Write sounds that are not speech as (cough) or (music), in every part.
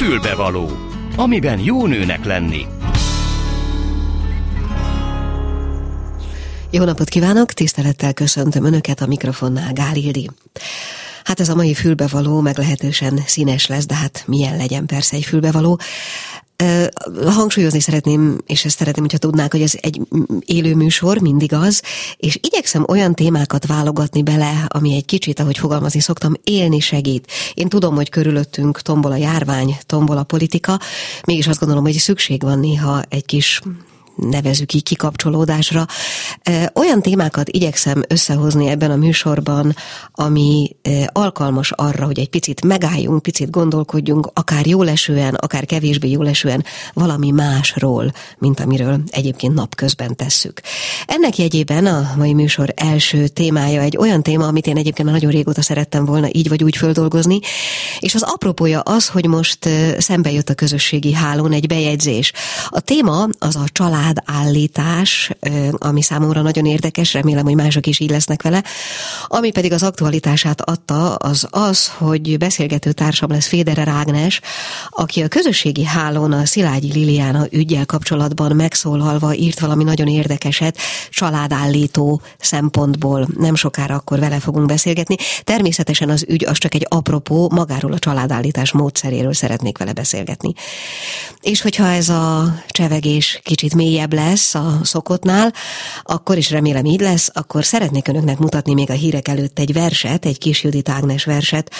Fülbevaló, amiben jó nőnek lenni. Jó napot kívánok, tisztelettel köszöntöm Önöket a mikrofonnál, Gálildi. Hát ez a mai fülbevaló meglehetősen színes lesz, de hát milyen legyen persze egy fülbevaló. Hangsúlyozni szeretném, és ezt szeretném, hogyha tudnák, hogy ez egy élő műsor, mindig az, és igyekszem olyan témákat válogatni bele, ami egy kicsit, ahogy fogalmazni szoktam, élni segít. Én tudom, hogy körülöttünk tombol a járvány, tombol a politika, mégis azt gondolom, hogy szükség van néha egy kis nevezük így kikapcsolódásra. Olyan témákat igyekszem összehozni ebben a műsorban, ami alkalmas arra, hogy egy picit megálljunk, picit gondolkodjunk, akár jólesően, akár kevésbé jólesően valami másról, mint amiről egyébként napközben tesszük. Ennek jegyében a mai műsor első témája egy olyan téma, amit én egyébként már nagyon régóta szerettem volna így vagy úgy földolgozni, és az apropója az, hogy most szembe jött a közösségi hálón egy bejegyzés. A téma az a család állítás, ami számomra nagyon érdekes, remélem, hogy mások is így lesznek vele. Ami pedig az aktualitását adta, az az, hogy beszélgető társam lesz Fédere Rágnes, aki a közösségi hálón a Szilágyi Liliana ügyel kapcsolatban megszólalva írt valami nagyon érdekeset családállító szempontból. Nem sokára akkor vele fogunk beszélgetni. Természetesen az ügy az csak egy apropó, magáról a családállítás módszeréről szeretnék vele beszélgetni. És hogyha ez a csevegés kicsit mélyebb mélyebb lesz a szokottnál, akkor is remélem így lesz, akkor szeretnék önöknek mutatni még a hírek előtt egy verset, egy kis Judit Ágnes verset,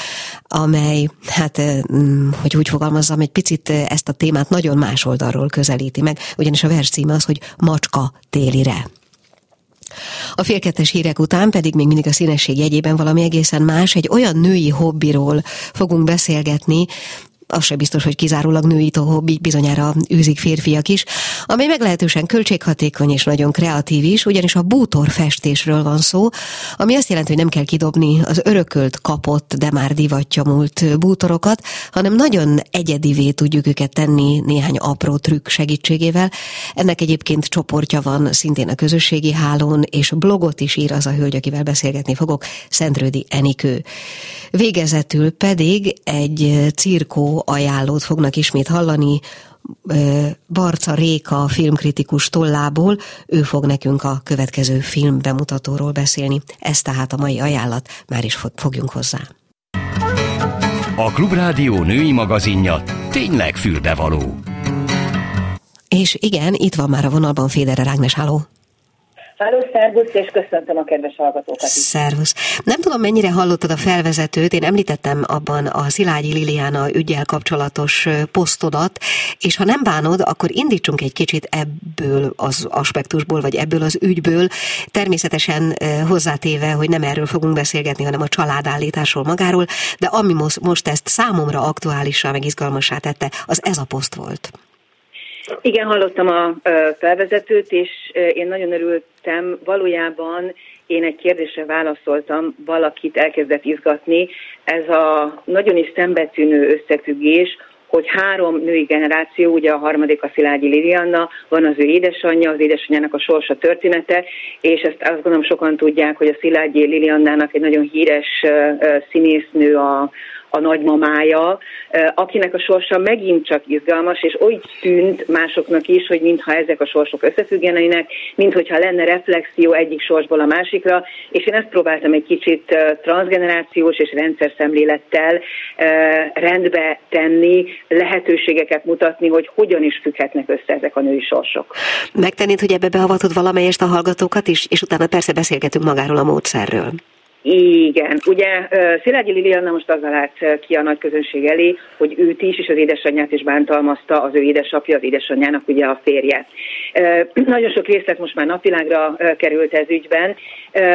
amely, hát, mm, hogy úgy fogalmazzam, egy picit ezt a témát nagyon más oldalról közelíti meg, ugyanis a vers címe az, hogy Macska télire. A félkettes hírek után pedig még mindig a színesség jegyében valami egészen más, egy olyan női hobbiról fogunk beszélgetni, az sem biztos, hogy kizárólag női hobbi, bizonyára űzik férfiak is, ami meglehetősen költséghatékony és nagyon kreatív is, ugyanis a bútorfestésről van szó, ami azt jelenti, hogy nem kell kidobni az örökölt, kapott, de már divatja múlt bútorokat, hanem nagyon egyedivé tudjuk őket tenni néhány apró trükk segítségével. Ennek egyébként csoportja van szintén a közösségi hálón, és blogot is ír az a hölgy, akivel beszélgetni fogok, Szentrődi Enikő. Végezetül pedig egy cirkó ajánlót fognak ismét hallani, Barca Réka filmkritikus tollából, ő fog nekünk a következő film bemutatóról beszélni. Ez tehát a mai ajánlat, már is fogjunk hozzá. A Klubrádió női magazinja tényleg fülbevaló. És igen, itt van már a vonalban Fédere Rágnes, háló. Háló, szervusz, és köszöntöm a kedves hallgatókat is. Szervusz. Nem tudom, mennyire hallottad a felvezetőt, én említettem abban a Szilágyi Liliana ügyel kapcsolatos posztodat, és ha nem bánod, akkor indítsunk egy kicsit ebből az aspektusból, vagy ebből az ügyből, természetesen hozzátéve, hogy nem erről fogunk beszélgetni, hanem a családállításról magáról, de ami most ezt számomra aktuálisra, meg izgalmasá tette, az ez a poszt volt. Igen, hallottam a felvezetőt, és én nagyon örültem. Valójában én egy kérdésre válaszoltam, valakit elkezdett izgatni. Ez a nagyon is szembetűnő összefüggés, hogy három női generáció, ugye a harmadik a Szilágyi Lilianna, van az ő édesanyja, az édesanyjának a sorsa története, és ezt azt gondolom sokan tudják, hogy a Szilágyi Liliannának egy nagyon híres színésznő a, a nagymamája, akinek a sorsa megint csak izgalmas, és úgy tűnt másoknak is, hogy mintha ezek a sorsok összefüggenének, mint hogyha lenne reflexió egyik sorsból a másikra, és én ezt próbáltam egy kicsit transgenerációs és rendszer szemlélettel rendbe tenni, lehetőségeket mutatni, hogy hogyan is függhetnek össze ezek a női sorsok. Megtennéd, hogy ebbe beavatod valamelyest a hallgatókat is, és utána persze beszélgetünk magáról a módszerről. Igen, ugye Szilágyi Liliana most az állt ki a nagy közönség elé, hogy őt is és az édesanyját is bántalmazta az ő édesapja, az édesanyjának ugye a férje. (clears throat) Nagyon sok részlet most már napvilágra került ez ügyben.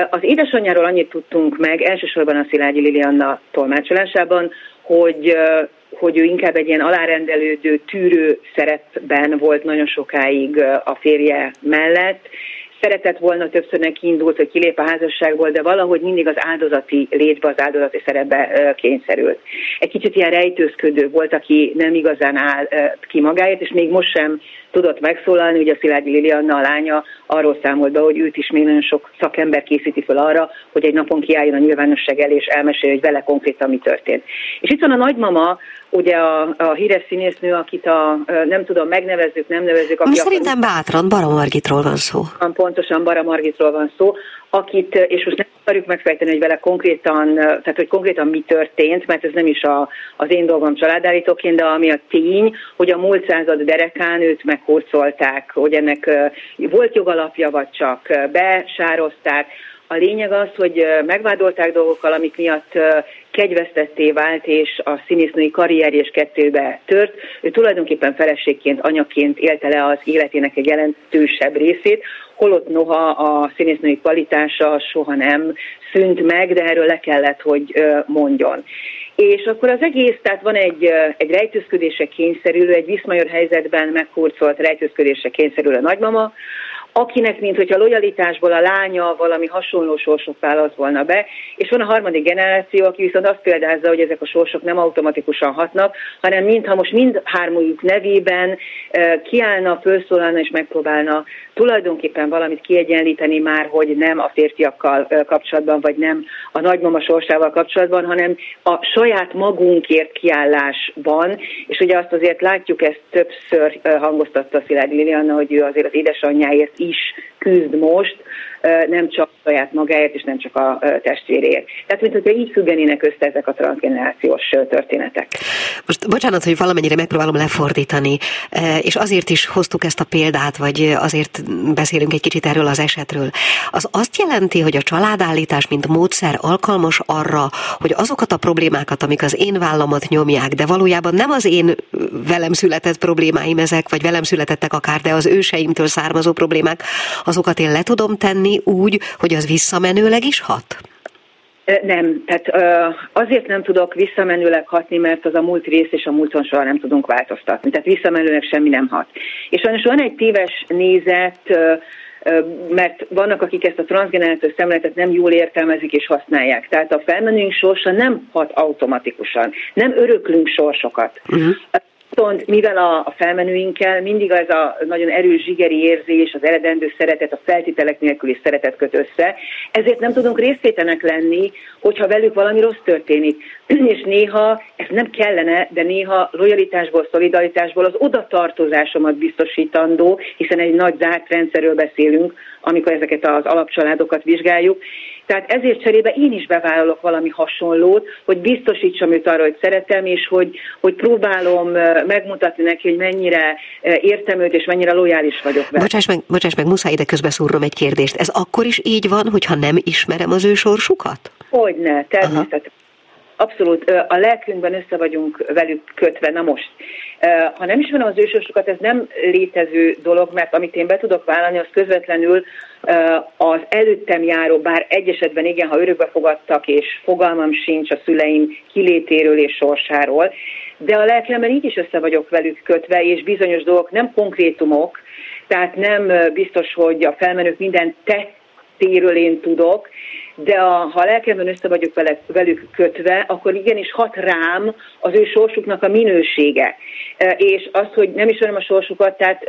Az édesanyjáról annyit tudtunk meg, elsősorban a Szilágyi Liliana tolmácsolásában, hogy hogy ő inkább egy ilyen alárendelődő, tűrő szerepben volt nagyon sokáig a férje mellett, szeretett volna, többször neki indult, hogy kilép a házasságból, de valahogy mindig az áldozati létbe, az áldozati szerepbe kényszerült. Egy kicsit ilyen rejtőzködő volt, aki nem igazán áll ki magáért, és még most sem tudott megszólalni, ugye a Szilágyi Lilianna a lánya arról számolt be, hogy őt is még nagyon sok szakember készíti fel arra, hogy egy napon kiálljon a nyilvánosság elé, és elmesélje, hogy vele konkrétan mi történt. És itt van a nagymama, ugye a, a híres színésznő, akit a, nem tudom, megnevezzük, nem nevezzük. Aki Szerintem bátran Bara Margitról van szó. Pontosan Bara Margitról van szó, akit, és most nem akarjuk megfejteni, hogy vele konkrétan, tehát hogy konkrétan mi történt, mert ez nem is a, az én dolgom családállítóként, de ami a tény, hogy a múlt század derekán őt meghurcolták, hogy ennek volt jogalapja, vagy csak besározták, a lényeg az, hogy megvádolták dolgokkal, amik miatt kegyvesztetté vált, és a színésznői karrierje és kettőbe tört. Ő tulajdonképpen feleségként, anyaként élte le az életének egy jelentősebb részét, holott noha a színésznői kvalitása soha nem szűnt meg, de erről le kellett, hogy mondjon. És akkor az egész, tehát van egy, egy rejtőzködése kényszerülő, egy viszmajor helyzetben meghurcolt rejtőzködése kényszerülő nagymama, akinek, mint hogyha lojalitásból a lánya valami hasonló sorsot választ volna be, és van a harmadik generáció, aki viszont azt példázza, hogy ezek a sorsok nem automatikusan hatnak, hanem mintha most mind hármójuk nevében kiállna, felszólalna és megpróbálna tulajdonképpen valamit kiegyenlíteni már, hogy nem a férfiakkal kapcsolatban, vagy nem a nagymama sorsával kapcsolatban, hanem a saját magunkért kiállásban, és ugye azt azért látjuk, ezt többször hangoztatta Szilárd Lilianna, hogy ő azért az édesanyjáért is küzd most, nem csak saját magáért, és nem csak a testvéréért. Tehát, mint hogyha így függenének össze ezek a transgenerációs történetek. Most bocsánat, hogy valamennyire megpróbálom lefordítani, és azért is hoztuk ezt a példát, vagy azért beszélünk egy kicsit erről az esetről. Az azt jelenti, hogy a családállítás, mint módszer alkalmas arra, hogy azokat a problémákat, amik az én vállamat nyomják, de valójában nem az én velem született problémáim ezek, vagy velem születettek akár, de az őseimtől származó problémák, azokat én le tudom tenni úgy, hogy az visszamenőleg is hat? Nem, tehát azért nem tudok visszamenőleg hatni, mert az a múlt rész és a múlton soha nem tudunk változtatni. Tehát visszamenőleg semmi nem hat. És sajnos van egy téves nézet, mert vannak, akik ezt a transgenerációs szemléletet nem jól értelmezik és használják. Tehát a felmenőink sorsa nem hat automatikusan, nem öröklünk sorsokat. Uh-huh. Viszont mivel a, a felmenőinkkel mindig ez a nagyon erős zsigeri érzés, az eredendő szeretet, a feltételek nélküli szeretet köt össze, ezért nem tudunk részvétenek lenni, hogyha velük valami rossz történik. (clears throat) És néha, ez nem kellene, de néha lojalitásból, szolidaritásból az odatartozásomat biztosítandó, hiszen egy nagy zárt rendszerről beszélünk, amikor ezeket az alapcsaládokat vizsgáljuk, tehát ezért cserébe én is bevállalok valami hasonlót, hogy biztosítsam őt arra, hogy szeretem, és hogy, hogy próbálom megmutatni neki, hogy mennyire értem őt, és mennyire lojális vagyok vele. Bocsáss meg, bocsáss meg, muszáj ide közbeszúrnom egy kérdést. Ez akkor is így van, hogyha nem ismerem az ő sorsukat? Hogyne, természetesen. Abszolút, a lelkünkben össze vagyunk velük kötve, na most. Ha nem ismerem az ősorsukat, ez nem létező dolog, mert amit én be tudok vállalni, az közvetlenül az előttem járó, bár egy esetben igen, ha örökbe fogadtak, és fogalmam sincs a szüleim kilétéről és sorsáról, de a lelkemben így is össze vagyok velük kötve, és bizonyos dolgok nem konkrétumok, tehát nem biztos, hogy a felmenők minden tettéről én tudok, de a, ha a lelkemben össze vagyok vele, velük kötve, akkor igenis hat rám az ő sorsuknak a minősége. És az, hogy nem ismerem a sorsukat, tehát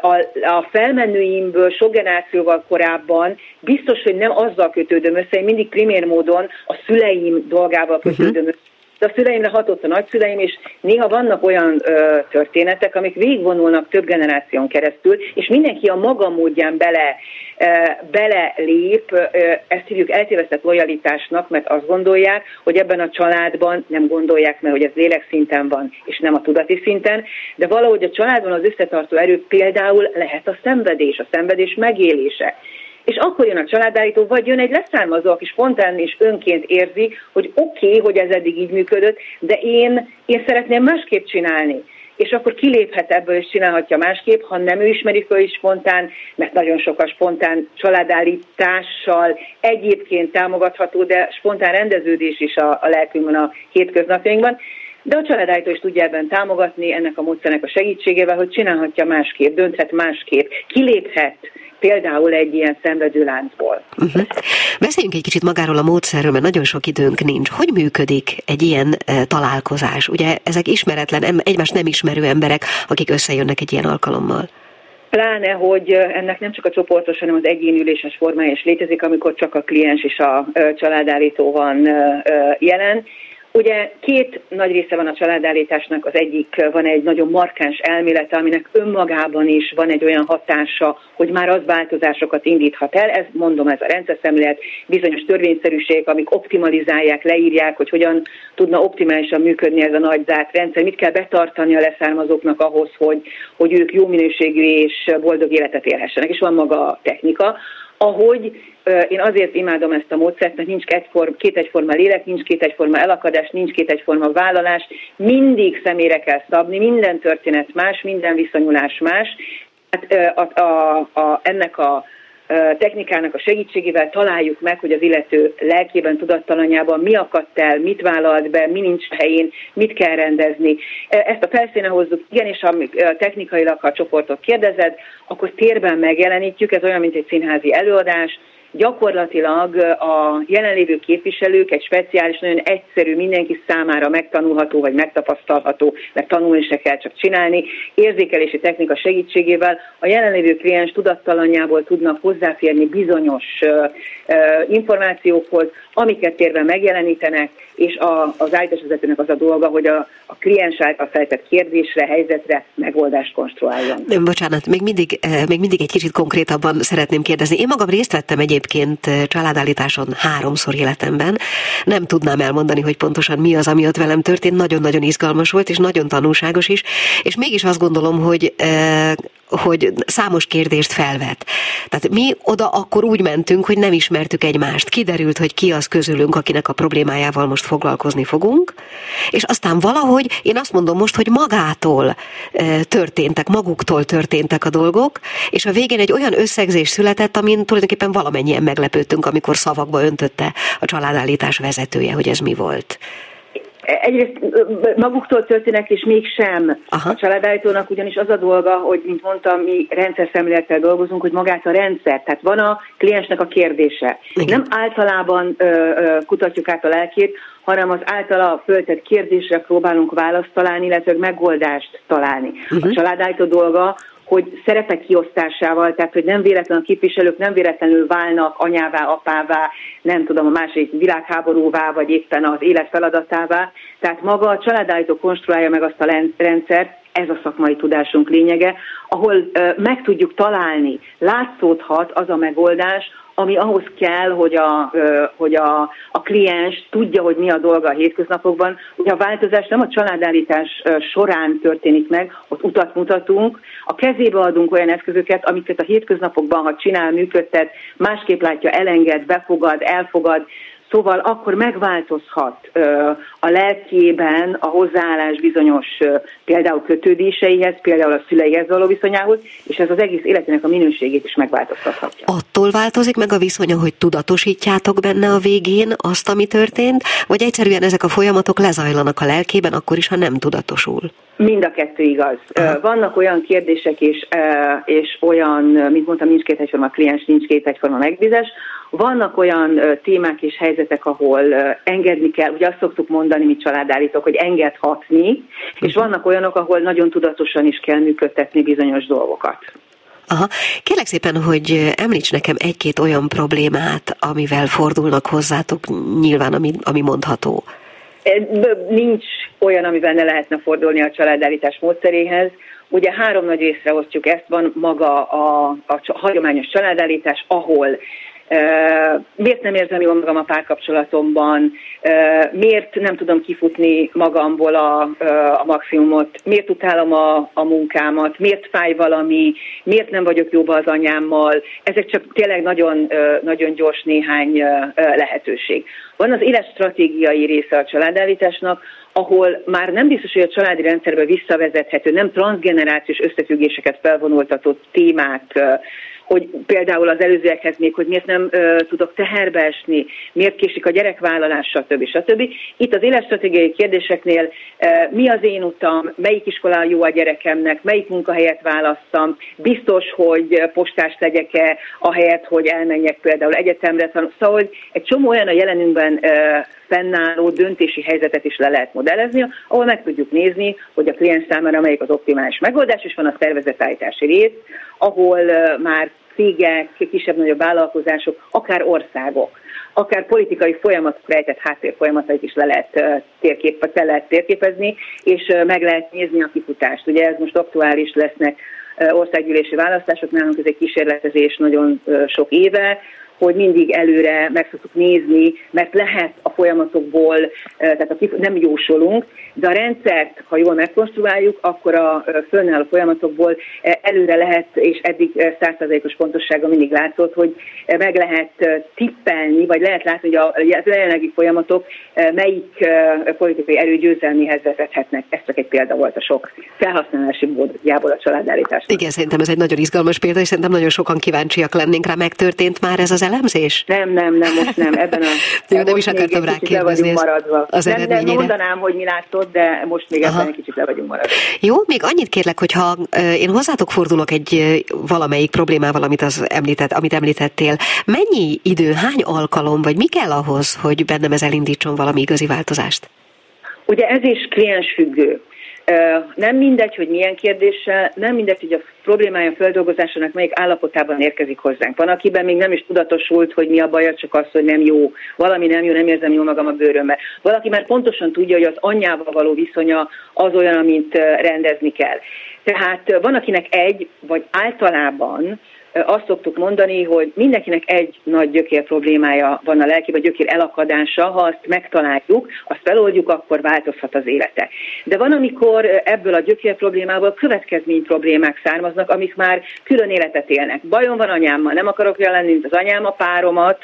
a, a felmenőimből sok generációval korábban biztos, hogy nem azzal kötődöm össze, én mindig primér módon a szüleim dolgával kötődöm uh-huh. össze, de a szüleimre hatott a nagyszüleim, és néha vannak olyan ö, történetek, amik végigvonulnak több generáción keresztül, és mindenki a maga módján bele, ö, bele lép, ö, ezt hívjuk eltévesztett lojalitásnak, mert azt gondolják, hogy ebben a családban nem gondolják, mert hogy ez lélekszinten van, és nem a tudati szinten, de valahogy a családban az összetartó erő például lehet a szenvedés, a szenvedés megélése és akkor jön a családállító, vagy jön egy leszármazó, aki spontán és önként érzi, hogy oké, okay, hogy ez eddig így működött, de én, én szeretném másképp csinálni és akkor kiléphet ebből és csinálhatja másképp, ha nem ő ismeri föl is spontán, mert nagyon sok a spontán családállítással egyébként támogatható, de spontán rendeződés is a, a lelkünkben a hétköznapjainkban. De a családállító is tudja ebben támogatni ennek a módszernek a segítségével, hogy csinálhatja másképp, dönthet másképp, kiléphet például egy ilyen szenvedő láncból. Uh-huh. Beszéljünk egy kicsit magáról a módszerről, mert nagyon sok időnk nincs. Hogy működik egy ilyen e, találkozás? Ugye ezek ismeretlen, egymást nem ismerő emberek, akik összejönnek egy ilyen alkalommal. Pláne, hogy ennek nem csak a csoportos, hanem az egyéni üléses formája is létezik, amikor csak a kliens és a családállító van jelen, Ugye két nagy része van a családállításnak, az egyik van egy nagyon markáns elmélete, aminek önmagában is van egy olyan hatása, hogy már az változásokat indíthat el. Ez mondom, ez a rendszerszemlélet, bizonyos törvényszerűség, amik optimalizálják, leírják, hogy hogyan tudna optimálisan működni ez a nagy zárt rendszer, mit kell betartani a leszármazóknak ahhoz, hogy, hogy ők jó minőségű és boldog életet élhessenek. És van maga a technika ahogy én azért imádom ezt a módszert, mert nincs két egyforma lélek, nincs két egyforma elakadás, nincs két egyforma vállalás, mindig személyre kell szabni, minden történet más, minden viszonyulás más. Hát, a, a, a, ennek a technikának a segítségével találjuk meg, hogy az illető lelkében, tudattalanyában mi akadt el, mit vállalt be, mi nincs helyén, mit kell rendezni. Ezt a felszíne hozzuk, igen, és ha technikailag, ha a csoportot kérdezed, akkor térben megjelenítjük, ez olyan, mint egy színházi előadás, gyakorlatilag a jelenlévő képviselők egy speciális, nagyon egyszerű, mindenki számára megtanulható vagy megtapasztalható, mert tanulni se kell csak csinálni, érzékelési technika segítségével a jelenlévő kliens tudattalanjából tudnak hozzáférni bizonyos információkhoz, amiket térben megjelenítenek, és a, az állításvezetőnek az a dolga, hogy a, a kliens által feltett kérdésre, helyzetre megoldást konstruáljon. Bocsánat, még mindig, még mindig egy kicsit konkrétabban szeretném kérdezni. Én magam részt vettem egyébként családállításon háromszor életemben. Nem tudnám elmondani, hogy pontosan mi az, ami ott velem történt. Nagyon-nagyon izgalmas volt, és nagyon tanulságos is. És mégis azt gondolom, hogy hogy számos kérdést felvet. Tehát mi oda akkor úgy mentünk, hogy nem ismertük egymást. Kiderült, hogy ki az közülünk, akinek a problémájával most foglalkozni fogunk, és aztán valahogy, én azt mondom most, hogy magától történtek, maguktól történtek a dolgok, és a végén egy olyan összegzés született, amin tulajdonképpen valamennyien meglepődtünk, amikor szavakba öntötte a családállítás vezetője, hogy ez mi volt egyrészt maguktól történnek, és mégsem Aha. a családállítónak, ugyanis az a dolga, hogy, mint mondtam, mi rendszer szemlélettel dolgozunk, hogy magát a rendszer, tehát van a kliensnek a kérdése. Igen. Nem általában ö, ö, kutatjuk át a lelkét, hanem az általa föltett kérdésre próbálunk választ találni, illetve megoldást találni. Uh-huh. A mhm. családállító dolga, hogy szerepek kiosztásával, tehát hogy nem véletlen a képviselők nem véletlenül válnak anyává, apává, nem tudom, a másik világháborúvá, vagy éppen az élet feladatává. Tehát maga a családállító konstruálja meg azt a rendszert, ez a szakmai tudásunk lényege, ahol meg tudjuk találni, látszódhat az a megoldás, ami ahhoz kell, hogy a, hogy a, a kliens tudja, hogy mi a dolga a hétköznapokban. Ugye a változás nem a családállítás során történik meg, ott utat mutatunk, a kezébe adunk olyan eszközöket, amiket a hétköznapokban, ha csinál, működtet, másképp látja, elenged, befogad, elfogad, Szóval akkor megváltozhat a lelkében a hozzáállás bizonyos például kötődéseihez, például a szüleihez való viszonyához, és ez az egész életének a minőségét is megváltoztathatja. Attól változik meg a viszonya, hogy tudatosítjátok benne a végén azt, ami történt, vagy egyszerűen ezek a folyamatok lezajlanak a lelkében, akkor is, ha nem tudatosul? Mind a kettő igaz. Aha. Vannak olyan kérdések és, és olyan, mint mondtam, nincs két egyforma kliens, nincs két egyforma megbízás, vannak olyan témák és helyzetek, ahol engedni kell, ugye azt szoktuk mondani, mi családállítók, hogy engedhatni, és mhm. vannak olyanok, ahol nagyon tudatosan is kell működtetni bizonyos dolgokat. Aha. Kérlek szépen, hogy említs nekem egy-két olyan problémát, amivel fordulnak hozzátok, nyilván, ami, ami mondható. Nincs olyan, amivel ne lehetne fordulni a családállítás módszeréhez. Ugye három nagy részre osztjuk ezt, van maga a, a hagyományos családállítás, ahol miért nem érzem jól magam a párkapcsolatomban, miért nem tudom kifutni magamból a, a maximumot, miért utálom a, a munkámat, miért fáj valami, miért nem vagyok jóba az anyámmal. Ezek csak tényleg nagyon, nagyon gyors néhány lehetőség. Van az életstratégiai része a családállításnak, ahol már nem biztos, hogy a családi rendszerbe visszavezethető, nem transgenerációs összefüggéseket felvonultatott témák hogy például az előzőekhez még, hogy miért nem ö, tudok teherbe esni, miért késik a gyerekvállalás, stb. stb. Itt az életstratégiai kérdéseknél ö, mi az én utam, melyik iskola jó a gyerekemnek, melyik munkahelyet választam, biztos, hogy postás legyek-e, ahelyett, hogy elmenjek például egyetemre. Szóval egy csomó olyan a jelenünkben ö, fennálló döntési helyzetet is le lehet modellezni, ahol meg tudjuk nézni, hogy a kliens számára melyik az optimális megoldás, és van a szervezetállítási rész, ahol már cégek, kisebb-nagyobb vállalkozások, akár országok, akár politikai folyamatok rejtett háttérfolyamatait is le lehet, térkép, le lehet térképezni, és meg lehet nézni a kifutást. Ugye ez most aktuális lesznek országgyűlési választások, nálunk ez egy kísérletezés nagyon sok éve, hogy mindig előre meg szoktuk nézni, mert lehet a folyamatokból, tehát a, nem jósolunk, de a rendszert, ha jól megkonstruáljuk, akkor a fönnálló folyamatokból előre lehet, és eddig százszerzalékos pontossága mindig látszott, hogy meg lehet tippelni, vagy lehet látni, hogy a jelenlegi folyamatok melyik politikai erő győzelmihez vezethetnek. Ez csak egy példa volt a sok felhasználási módjából a családállítás. Igen, szerintem ez egy nagyon izgalmas példa, és szerintem nagyon sokan kíváncsiak lennénk rá. Megtörtént már ez az elemzés? Nem, nem, nem, most nem. Ebben a, (laughs) Jó, nem is akartam rákérdezni az nem, nem mondanám, hogy mi látszott, de most még Aha. ebben egy kicsit le vagyunk maradva. Jó, még annyit kérlek, hogyha én hozzátok fordulok egy valamelyik problémával, amit, az említett, amit említettél, mennyi idő, hány alkalom, vagy mi kell ahhoz, hogy bennem ez elindítson valami igazi változást? Ugye ez is kliensfüggő. Nem mindegy, hogy milyen kérdéssel, nem mindegy, hogy a problémája földolgozásának melyik állapotában érkezik hozzánk. Van, akiben még nem is tudatosult, hogy mi a baja, csak az, hogy nem jó, valami nem jó, nem érzem jól magam a bőrömbe. Valaki már pontosan tudja, hogy az anyjával való viszonya az olyan, amit rendezni kell. Tehát van, akinek egy, vagy általában azt szoktuk mondani, hogy mindenkinek egy nagy gyökér problémája van a vagy gyökér elakadása, ha azt megtaláljuk, azt feloldjuk, akkor változhat az élete. De van, amikor ebből a gyökér problémából következmény problémák származnak, amik már külön életet élnek. Bajom van anyámmal, nem akarok lenni, mint az anyám a páromat,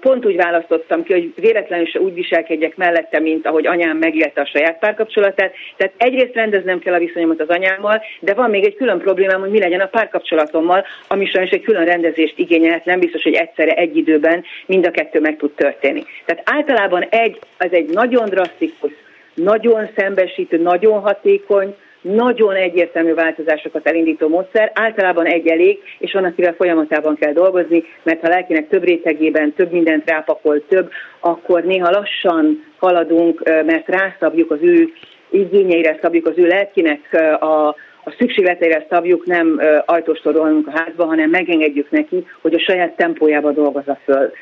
Pont úgy választottam ki, hogy véletlenül se úgy viselkedjek mellette, mint ahogy anyám megélte a saját párkapcsolatát. Tehát egyrészt rendeznem kell a viszonyomat az anyámmal, de van még egy külön problémám, hogy mi legyen a párkapcsolatommal, ami sajnos egy külön rendezést igényelt, nem biztos, hogy egyszerre egy időben mind a kettő meg tud történni. Tehát általában egy, az egy nagyon drasztikus, nagyon szembesítő, nagyon hatékony, nagyon egyértelmű változásokat elindító módszer, általában egy elég, és van, akivel folyamatában kell dolgozni, mert ha lelkinek több rétegében több mindent rápakol több, akkor néha lassan haladunk, mert rászabjuk az ő igényeire, szabjuk az ő lelkinek a, a szükségleteire szabjuk, nem ajtóstól a házba, hanem megengedjük neki, hogy a saját tempójába dolgozza föl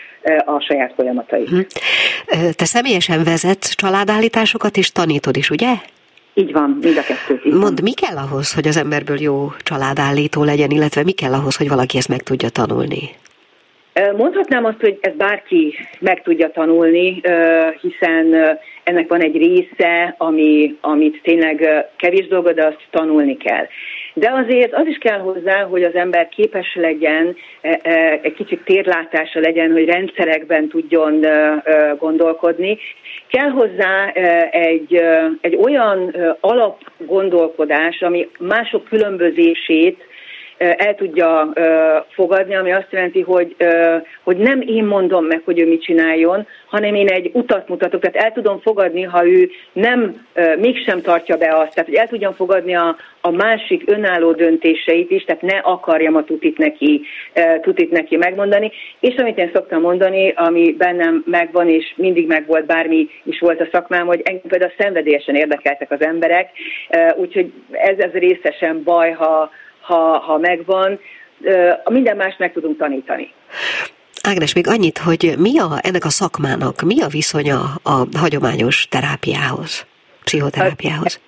a saját folyamatait. Hm. Te személyesen vezetsz családállításokat, és tanítod is, ugye? Így van, mind a kettő. Mondd, mi kell ahhoz, hogy az emberből jó családállító legyen, illetve mi kell ahhoz, hogy valaki ezt meg tudja tanulni? Mondhatnám azt, hogy ezt bárki meg tudja tanulni, hiszen ennek van egy része, ami, amit tényleg kevés dolga, de azt tanulni kell. De azért az is kell hozzá, hogy az ember képes legyen, egy kicsit térlátása legyen, hogy rendszerekben tudjon gondolkodni. Kell hozzá egy, egy olyan alapgondolkodás, ami mások különbözését el tudja fogadni, ami azt jelenti, hogy, hogy nem én mondom meg, hogy ő mit csináljon, hanem én egy utat mutatok, tehát el tudom fogadni, ha ő nem, mégsem tartja be azt, tehát hogy el tudjam fogadni a, a másik önálló döntéseit is, tehát ne akarjam a tutit neki, tutit neki megmondani, és amit én szoktam mondani, ami bennem megvan, és mindig megvolt, bármi is volt a szakmám, hogy engem például szenvedélyesen érdekeltek az emberek, úgyhogy ez, ez részesen baj, ha, ha, ha megvan, minden más meg tudunk tanítani. Ágnes, még annyit, hogy mi a, ennek a szakmának, mi a viszonya a hagyományos terápiához, pszichoterápiához?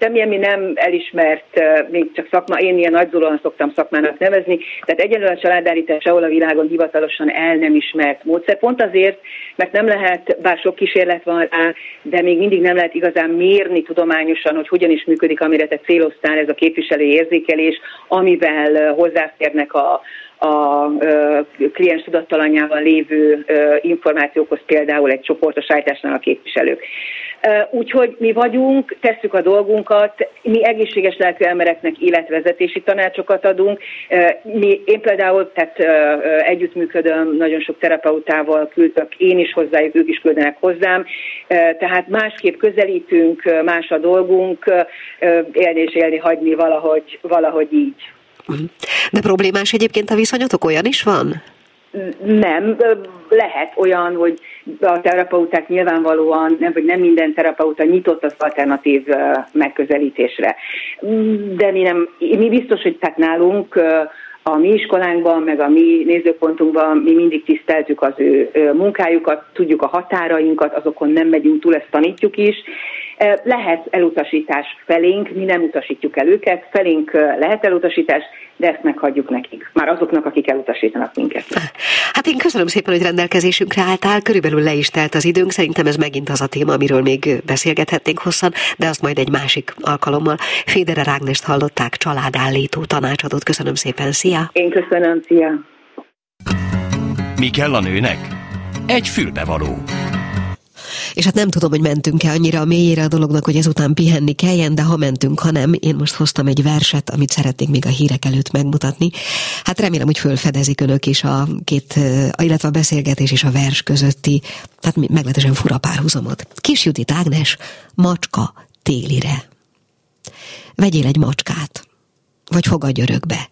Semmilyen mi nem elismert, még csak szakma, én ilyen nagyzolóan szoktam szakmának nevezni, tehát egyelőre a családállítás ahol a világon hivatalosan el nem ismert módszer. Pont azért, mert nem lehet, bár sok kísérlet van rá, de még mindig nem lehet igazán mérni tudományosan, hogy hogyan is működik, amire te céloztál ez a képviselői érzékelés, amivel hozzáférnek a, a kliens tudattalanyában lévő információkhoz, például egy csoportos állításnál a képviselők. Úgyhogy mi vagyunk, tesszük a dolgunkat, mi egészséges lelkű embereknek életvezetési tanácsokat adunk. Mi, én például tehát együttműködöm, nagyon sok terapeutával küldök én is hozzájuk, ők is küldenek hozzám, tehát másképp közelítünk, más a dolgunk, élni és élni hagyni valahogy, valahogy így. De problémás egyébként a viszonyotok olyan is van? Nem, lehet olyan, hogy a terapeuták nyilvánvalóan, nem, vagy nem minden terapeuta nyitott az alternatív megközelítésre. De mi nem, mi biztos, hogy tehát nálunk a mi iskolánkban, meg a mi nézőpontunkban mi mindig tiszteltük az ő munkájukat, tudjuk a határainkat, azokon nem megyünk túl, ezt tanítjuk is, lehet elutasítás felénk, mi nem utasítjuk el őket, felénk lehet elutasítás, de ezt meghagyjuk nekik, már azoknak, akik elutasítanak minket. Hát én köszönöm szépen, hogy rendelkezésünkre álltál, körülbelül le is telt az időnk, szerintem ez megint az a téma, amiről még beszélgethetnénk hosszan, de azt majd egy másik alkalommal. Fédere Rágnest hallották, családállító tanácsadót. Köszönöm szépen, szia! Én köszönöm, szia! Mi kell a nőnek? Egy fülbevaló és hát nem tudom, hogy mentünk-e annyira a mélyére a dolognak, hogy ezután pihenni kelljen, de ha mentünk, ha nem, én most hoztam egy verset, amit szeretnék még a hírek előtt megmutatni. Hát remélem, hogy fölfedezik önök is a két, illetve a beszélgetés és a vers közötti, tehát meglehetősen fura párhuzamot. Kis Judit Ágnes, macska télire. Vegyél egy macskát, vagy fogadj örökbe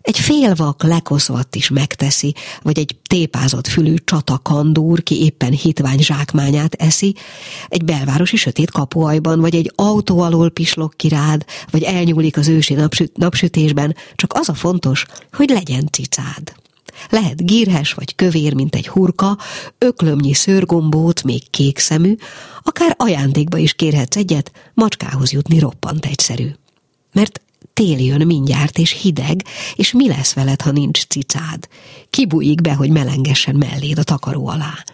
egy félvak lekoszvatt is megteszi, vagy egy tépázott fülű csatakandúr, ki éppen hitvány zsákmányát eszi, egy belvárosi sötét kapuajban, vagy egy autó alól pislog kirád, vagy elnyúlik az ősi napsüt, napsütésben, csak az a fontos, hogy legyen cicád. Lehet gírhes vagy kövér, mint egy hurka, öklömnyi szőrgombót, még kék szemű, akár ajándékba is kérhetsz egyet, macskához jutni roppant egyszerű. Mert tél jön mindjárt, és hideg, és mi lesz veled, ha nincs cicád? Kibújik be, hogy melengessen melléd a takaró alá.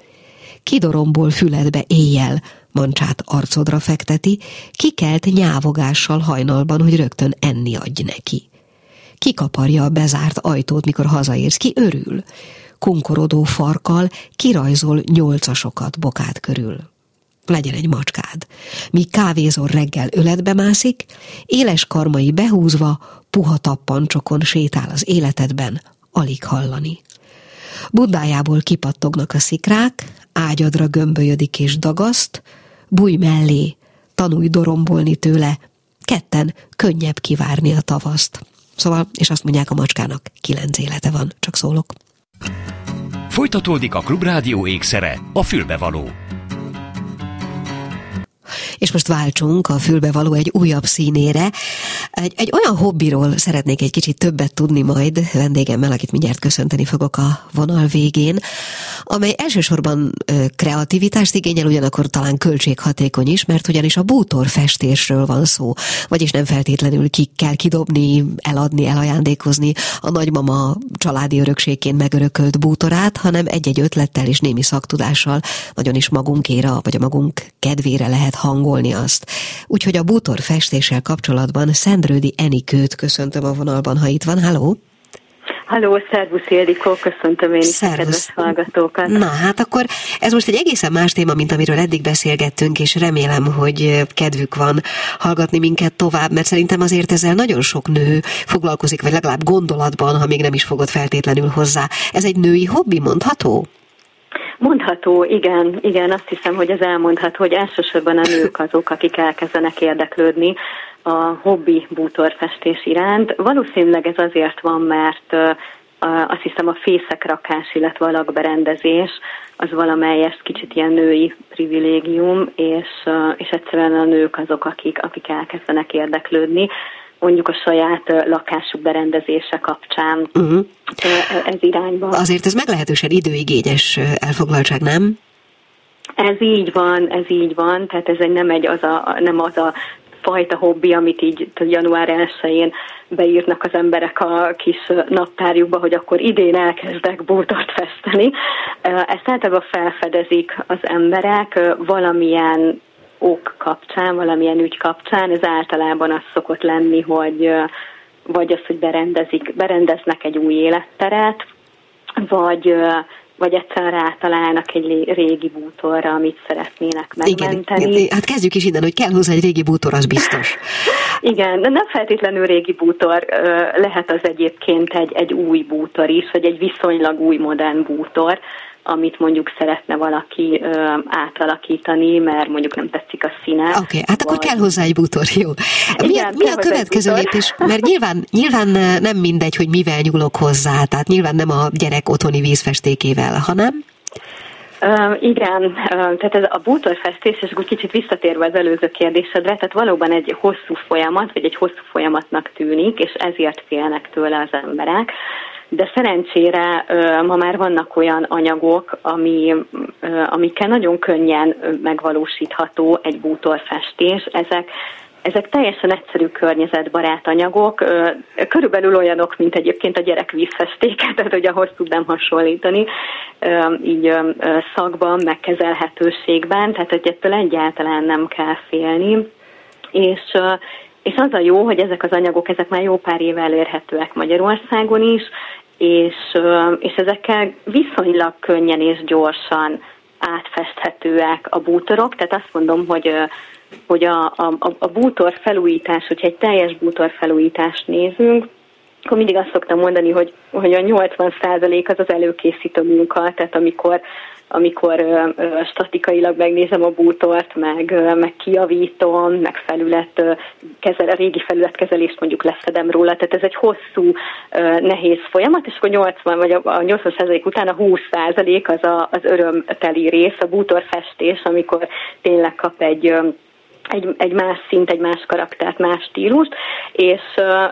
Kidoromból füledbe éjjel, mancsát arcodra fekteti, kikelt nyávogással hajnalban, hogy rögtön enni adj neki. Kikaparja a bezárt ajtót, mikor hazaérsz, ki örül. Kunkorodó farkal kirajzol nyolcasokat bokát körül legyen egy macskád. Míg kávézor reggel öletbe mászik, éles karmai behúzva, puha tappancsokon sétál az életedben, alig hallani. Buddájából kipattognak a szikrák, ágyadra gömbölyödik és dagaszt, búj mellé, tanulj dorombolni tőle, ketten könnyebb kivárni a tavaszt. Szóval, és azt mondják a macskának, kilenc élete van, csak szólok. Folytatódik a Klubrádió ékszere, a fülbevaló. És most váltsunk a fülbevaló egy újabb színére. Egy, egy olyan hobbiról szeretnék egy kicsit többet tudni majd vendégemmel, akit mindjárt köszönteni fogok a vonal végén, amely elsősorban kreativitást igényel, ugyanakkor talán költséghatékony is, mert ugyanis a bútor festésről van szó, vagyis nem feltétlenül ki kell kidobni, eladni, elajándékozni a nagymama családi örökségként megörökölt bútorát, hanem egy-egy ötlettel és némi szaktudással nagyon is magunkéra, vagy a magunk kedvére lehet hangolni azt. Úgyhogy a bútor festéssel kapcsolatban Szendrődi Enikőt köszöntöm a vonalban, ha itt van. Halló! Halló, szervusz Ildikó, köszöntöm én is a kedves hallgatókat. Na hát akkor ez most egy egészen más téma, mint amiről eddig beszélgettünk, és remélem, hogy kedvük van hallgatni minket tovább, mert szerintem azért ezzel nagyon sok nő foglalkozik, vagy legalább gondolatban, ha még nem is fogod feltétlenül hozzá. Ez egy női hobbi, mondható? Mondható, igen, igen, azt hiszem, hogy ez elmondható, hogy elsősorban a nők azok, akik elkezdenek érdeklődni a hobbi bútorfestés iránt. Valószínűleg ez azért van, mert azt hiszem a fészekrakás, illetve a lakberendezés az valamelyest kicsit ilyen női privilégium, és, és egyszerűen a nők azok, akik, akik elkezdenek érdeklődni mondjuk a saját lakásuk berendezése kapcsán uh-huh. ez irányba. Azért ez meglehetősen időigényes elfoglaltság, nem? Ez így van, ez így van, tehát ez egy nem, egy az a, nem az a fajta hobbi, amit így január 1-én beírnak az emberek a kis naptárjukba, hogy akkor idén elkezdek bútort festeni. Ezt általában felfedezik az emberek valamilyen ok kapcsán, valamilyen ügy kapcsán, ez általában az szokott lenni, hogy vagy az, hogy berendezik, berendeznek egy új életteret, vagy vagy egyszerűen rátalálnak egy régi bútorra, amit szeretnének megmenteni. Igen, hát kezdjük is innen, hogy kell hozzá egy régi bútor, az biztos. (laughs) Igen, de nem feltétlenül régi bútor, lehet az egyébként egy, egy új bútor is, vagy egy viszonylag új modern bútor, amit mondjuk szeretne valaki ö, átalakítani, mert mondjuk nem tetszik a színe. Oké, okay, hát akkor kell hozzá egy bútor, jó. Mi, Igen, a, mi a következő lépés? Mert nyilván, nyilván nem mindegy, hogy mivel nyúlok hozzá, tehát nyilván nem a gyerek otthoni vízfestékével, hanem? Igen, tehát ez a bútorfestés, és akkor kicsit visszatérve az előző kérdésedre, tehát valóban egy hosszú folyamat, vagy egy hosszú folyamatnak tűnik, és ezért félnek tőle az emberek de szerencsére ma már vannak olyan anyagok, ami, amikkel nagyon könnyen megvalósítható egy bútorfestés. Ezek ezek teljesen egyszerű környezetbarát anyagok, körülbelül olyanok, mint egyébként a gyerek vízfestéke, (laughs) tehát hogy ahhoz tudnám hasonlítani, így szakban, megkezelhetőségben, tehát hogy ettől egyáltalán nem kell félni. És és az a jó, hogy ezek az anyagok, ezek már jó pár éve elérhetőek Magyarországon is, és, és ezekkel viszonylag könnyen és gyorsan átfesthetőek a bútorok, tehát azt mondom, hogy hogy a, a, a bútor felújítás, hogyha egy teljes bútor felújítást nézünk, akkor mindig azt szoktam mondani, hogy, hogy a 80% az az előkészítő munka, tehát amikor amikor ö, ö, statikailag megnézem a bútort, meg, ö, meg kiavítom, meg felület, ö, kezel, a régi felületkezelést mondjuk leszedem róla, tehát ez egy hosszú, ö, nehéz folyamat, és akkor 80 vagy a, a 80 után a 20% az a, az örömteli rész, a bútorfestés, amikor tényleg kap egy ö, egy, egy más szint, egy más karaktert, más stílust, és,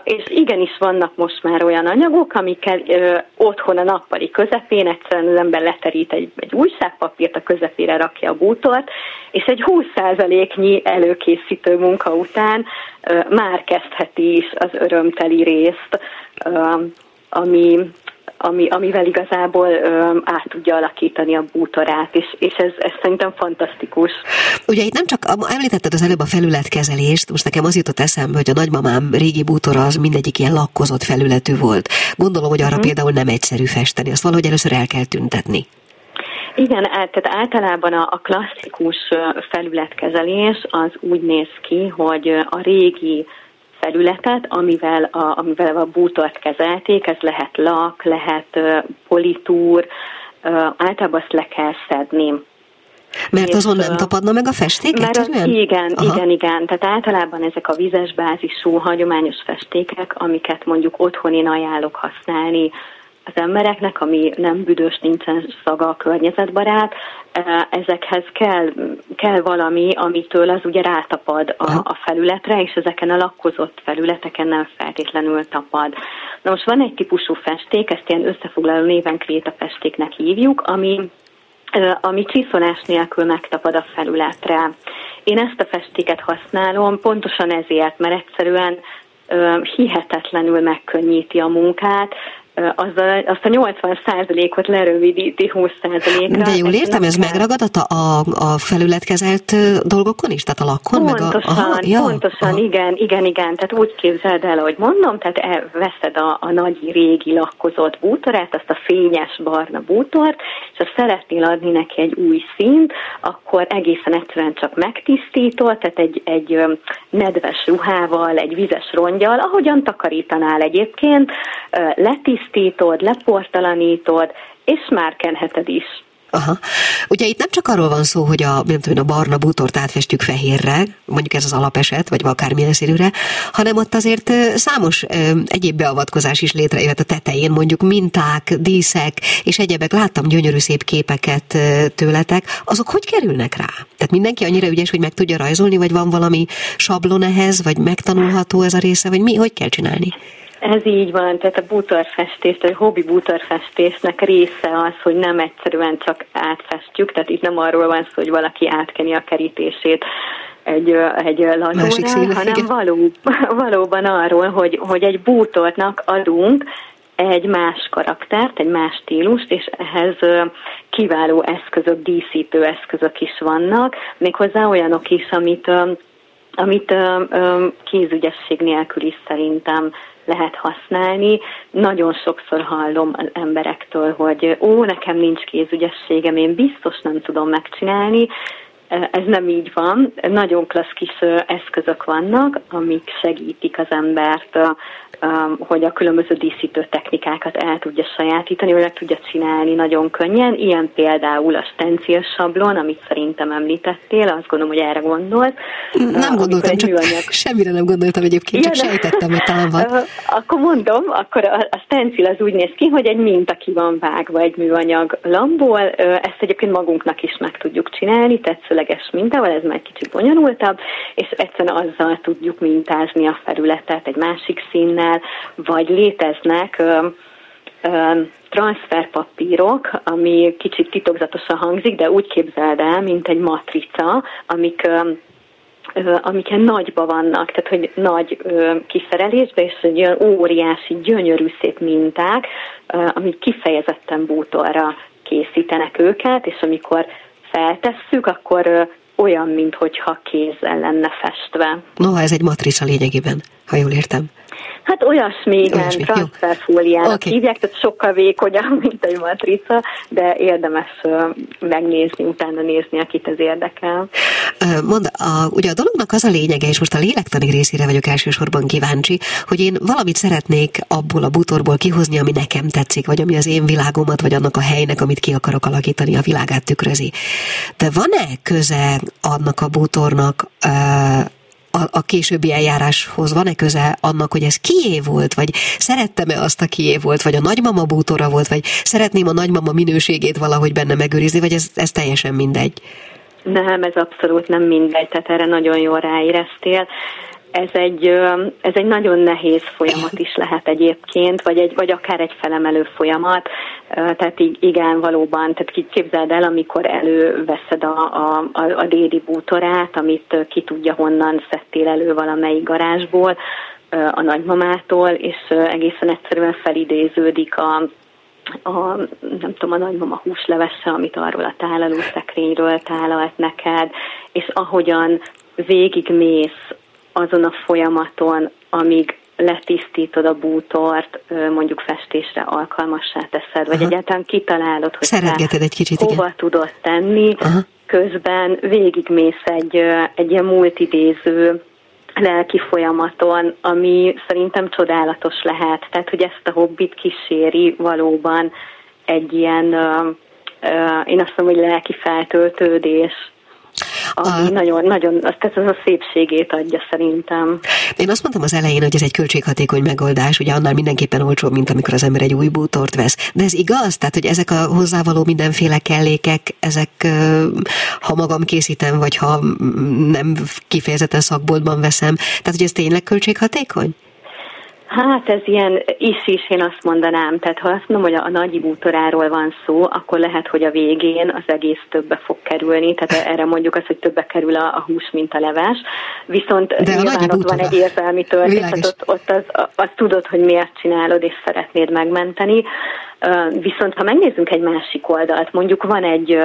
és igenis vannak most már olyan anyagok, amikkel ö, otthon a nappali közepén egyszerűen az ember leterít egy, egy újságpapírt, a közepére rakja a bútort, és egy 20%-nyi előkészítő munka után ö, már kezdheti is az örömteli részt, ö, ami, ami, amivel igazából ö, át tudja alakítani a bútorát, és, és ez, ez szerintem fantasztikus. Ugye itt nem csak, említetted az előbb a felületkezelést, most nekem az jutott eszembe, hogy a nagymamám régi bútora az mindegyik ilyen lakkozott felületű volt. Gondolom, hogy arra hmm. például nem egyszerű festeni, azt valahogy először el kell tüntetni. Igen, tehát általában a, a klasszikus felületkezelés az úgy néz ki, hogy a régi felületet, amivel a, amivel a bútort kezelték, ez lehet lak, lehet politúr, általában azt le kell szedni. Mert azon nem tapadna meg a festék mert az, Igen, Aha. igen, igen. Tehát általában ezek a vizes bázisú, hagyományos festékek, amiket mondjuk otthon én ajánlok használni az embereknek, ami nem büdös, nincsen szaga, környezetbarát, ezekhez kell, kell valami, amitől az ugye rátapad a, a felületre, és ezeken a lakkozott felületeken nem feltétlenül tapad. Na most van egy típusú festék, ezt ilyen összefoglaló néven festéknek hívjuk, ami ami csiszolás nélkül megtapad a felületre. Én ezt a festéket használom pontosan ezért, mert egyszerűen hihetetlenül megkönnyíti a munkát, azzal, azt a 80 százalékot lerövidíti 20 százalékra. De jól értem, ez megragad a, a, a felületkezelt dolgokon is? Tehát a lakon? Pontosan, meg a, aha, ja, pontosan, aha. igen, igen, igen. Tehát úgy képzeld el, ahogy mondom, tehát veszed a, a nagy régi lakkozott bútorát, azt a fényes barna bútort, és ha szeretnél adni neki egy új színt, akkor egészen egyszerűen csak megtisztítod, tehát egy, egy nedves ruhával, egy vizes rongyal, ahogyan takarítanál egyébként, letisztítod, tisztítod, leportalanítod, és már kenheted is. Aha. Ugye itt nem csak arról van szó, hogy a, nem tudom, a barna bútort átfestjük fehérre, mondjuk ez az alapeset, vagy akármilyen színűre, hanem ott azért számos egyéb beavatkozás is létrejöhet a tetején, mondjuk minták, díszek és egyebek. Láttam gyönyörű szép képeket tőletek. Azok hogy kerülnek rá? Tehát mindenki annyira ügyes, hogy meg tudja rajzolni, vagy van valami sablon ehhez, vagy megtanulható ez a része, vagy mi? Hogy kell csinálni? Ez így van, tehát a bútorfestés, a hobbi bútorfestésnek része az, hogy nem egyszerűen csak átfestjük, tehát itt nem arról van szó, hogy valaki átkeni a kerítését egy, egy lazóra, hanem való, (laughs) valóban arról, hogy, hogy egy bútornak adunk egy más karaktert, egy más stílust, és ehhez kiváló eszközök, díszítő eszközök is vannak, méghozzá olyanok is, amit amit kézügyesség nélkül is szerintem lehet használni. Nagyon sokszor hallom az emberektől, hogy ó, nekem nincs kézügyességem, én biztos nem tudom megcsinálni, ez nem így van. Nagyon klassz kis eszközök vannak, amik segítik az embert, hogy a különböző díszítő technikákat el tudja sajátítani, vagy meg tudja csinálni nagyon könnyen. Ilyen például a stencil sablon, amit szerintem említettél, azt gondolom, hogy erre gondolt. Nem gondoltam, csak műanyag... (laughs) semmire nem gondoltam egyébként, csak sejtettem, hogy talán van. Akkor mondom, akkor a stencil az úgy néz ki, hogy egy minta ki van vágva egy műanyag lamból. Ezt egyébként magunknak is meg tudjuk csinálni, tetszőleg semleges mintával, ez már kicsit bonyolultabb, és egyszerűen azzal tudjuk mintázni a felületet egy másik színnel, vagy léteznek ö, ö, transferpapírok, ami kicsit titokzatosan hangzik, de úgy képzeld el, mint egy matrica, amik ö, amiken nagyba vannak, tehát hogy nagy kiszerelésbe, és egy olyan óriási, gyönyörű szép minták, amik kifejezetten bútorra készítenek őket, és amikor feltesszük, akkor olyan, mintha kézzel lenne festve. Noha ez egy matrica lényegében, ha jól értem. Hát olyasmi, igen, transferfóliának okay. hívják, tehát sokkal vékonyabb, (laughs) mint egy matrica, de érdemes megnézni, utána nézni, akit ez érdekel. Mond, a, ugye a dolognak az a lényege, és most a lélektani részére vagyok elsősorban kíváncsi, hogy én valamit szeretnék abból a butorból kihozni, ami nekem tetszik, vagy ami az én világomat, vagy annak a helynek, amit ki akarok alakítani, a világát tükrözi. De van-e köze annak a bútornak, a, a későbbi eljáráshoz van-e köze annak, hogy ez kié volt, vagy szerettem-e azt, a kié volt, vagy a nagymama bútora volt, vagy szeretném a nagymama minőségét valahogy benne megőrizni, vagy ez, ez teljesen mindegy? Nem, ez abszolút nem mindegy, tehát erre nagyon jól ráéreztél ez egy, ez egy nagyon nehéz folyamat is lehet egyébként, vagy, egy, vagy akár egy felemelő folyamat. Tehát igen, valóban, tehát képzeld el, amikor előveszed a, a, a, a déli bútorát, amit ki tudja honnan szedtél elő valamelyik garázsból, a nagymamától, és egészen egyszerűen felidéződik a, a, nem tudom, a nagymama húslevesse, amit arról a tálaló szekrényről tálalt neked, és ahogyan végigmész azon a folyamaton, amíg letisztítod a bútort, mondjuk festésre alkalmassá teszed, vagy Aha. egyáltalán kitalálod, hogy Szeretgeted egy kicsit, hova igen. tudod tenni, Aha. közben végigmész egy, egy ilyen multidéző lelki folyamaton, ami szerintem csodálatos lehet. Tehát, hogy ezt a hobbit kíséri valóban egy ilyen, én azt mondom, hogy lelki feltöltődés, ami a... nagyon, nagyon, azt ez az a szépségét adja szerintem. Én azt mondtam az elején, hogy ez egy költséghatékony megoldás, ugye annál mindenképpen olcsóbb, mint amikor az ember egy új bútort vesz. De ez igaz? Tehát, hogy ezek a hozzávaló mindenféle kellékek, ezek, ha magam készítem, vagy ha nem kifejezetten szakboltban veszem, tehát, hogy ez tényleg költséghatékony? Hát ez ilyen is-is, én azt mondanám. Tehát ha azt mondom, hogy a nagy bútoráról van szó, akkor lehet, hogy a végén az egész többe fog kerülni. Tehát erre mondjuk azt, hogy többe kerül a, a hús, mint a leves. Viszont De nyilván ott van egy érzelmi töltés, tehát ott, ott az, az tudod, hogy miért csinálod, és szeretnéd megmenteni. Viszont ha megnézzünk egy másik oldalt, mondjuk van egy,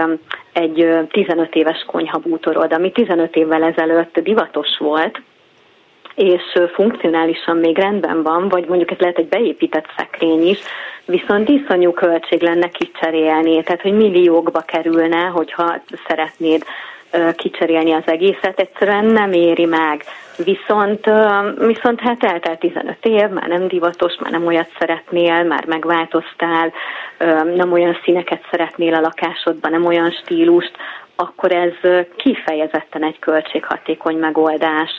egy 15 éves konyhabútorod, ami 15 évvel ezelőtt divatos volt, és funkcionálisan még rendben van, vagy mondjuk ez lehet egy beépített szekrény is, viszont iszonyú költség lenne kicserélni, tehát hogy milliókba kerülne, hogyha szeretnéd kicserélni az egészet, egyszerűen nem éri meg. Viszont, viszont hát eltelt 15 év, már nem divatos, már nem olyat szeretnél, már megváltoztál, nem olyan színeket szeretnél a lakásodban, nem olyan stílust, akkor ez kifejezetten egy költséghatékony megoldás.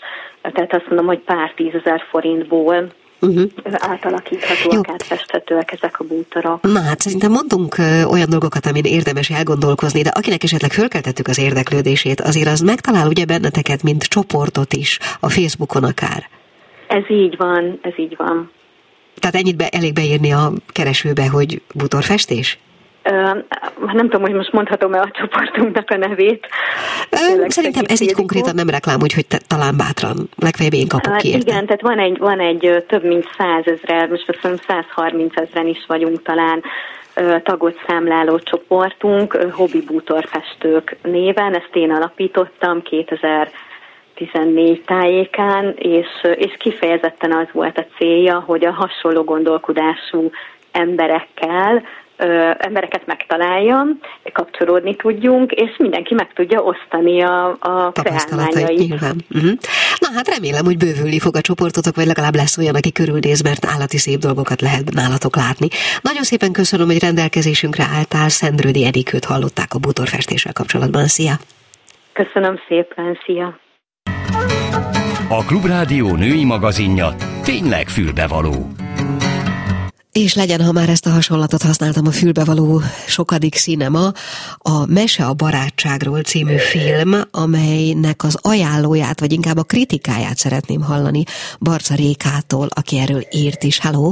Tehát azt mondom, hogy pár tízezer forintból uh-huh. átalakíthatóak, Jó. átfesthetőek ezek a bútorok. Na hát szerintem mondunk olyan dolgokat, amin érdemes elgondolkozni, de akinek esetleg fölkeltettük az érdeklődését, azért az megtalál ugye benneteket, mint csoportot is, a Facebookon akár. Ez így van, ez így van. Tehát ennyit be, elég beírni a keresőbe, hogy bútorfestés? Nem tudom, hogy most mondhatom-e a csoportunknak a nevét. Szerintem ez így konkrétan nem reklám, úgyhogy te, talán bátran, legfeljebb én kapok ki érte. Igen, tehát van egy, van egy több mint százezre, most azt mondom 130 ezeren is vagyunk talán tagot számláló csoportunk, hobbi bútorfestők néven, ezt én alapítottam 2000 2014 tájékán, és, és kifejezetten az volt a célja, hogy a hasonló gondolkodású emberekkel ö, embereket megtaláljam, kapcsolódni tudjunk, és mindenki meg tudja osztani a, a felmányait. Uh-huh. Na hát remélem, hogy bővülni fog a csoportotok, vagy legalább lesz olyan, aki körülnéz, mert állati szép dolgokat lehet nálatok látni. Nagyon szépen köszönöm, hogy rendelkezésünkre álltál. Szendrődi Edikőt hallották a bútorfestéssel kapcsolatban. Szia! Köszönöm szépen, szia! A Klubrádió női magazinja tényleg fülbevaló. És legyen, ha már ezt a hasonlatot használtam a fülbevaló sokadik színema, a Mese a barátságról című film, amelynek az ajánlóját, vagy inkább a kritikáját szeretném hallani Barca Rékától, aki erről írt is. Hello!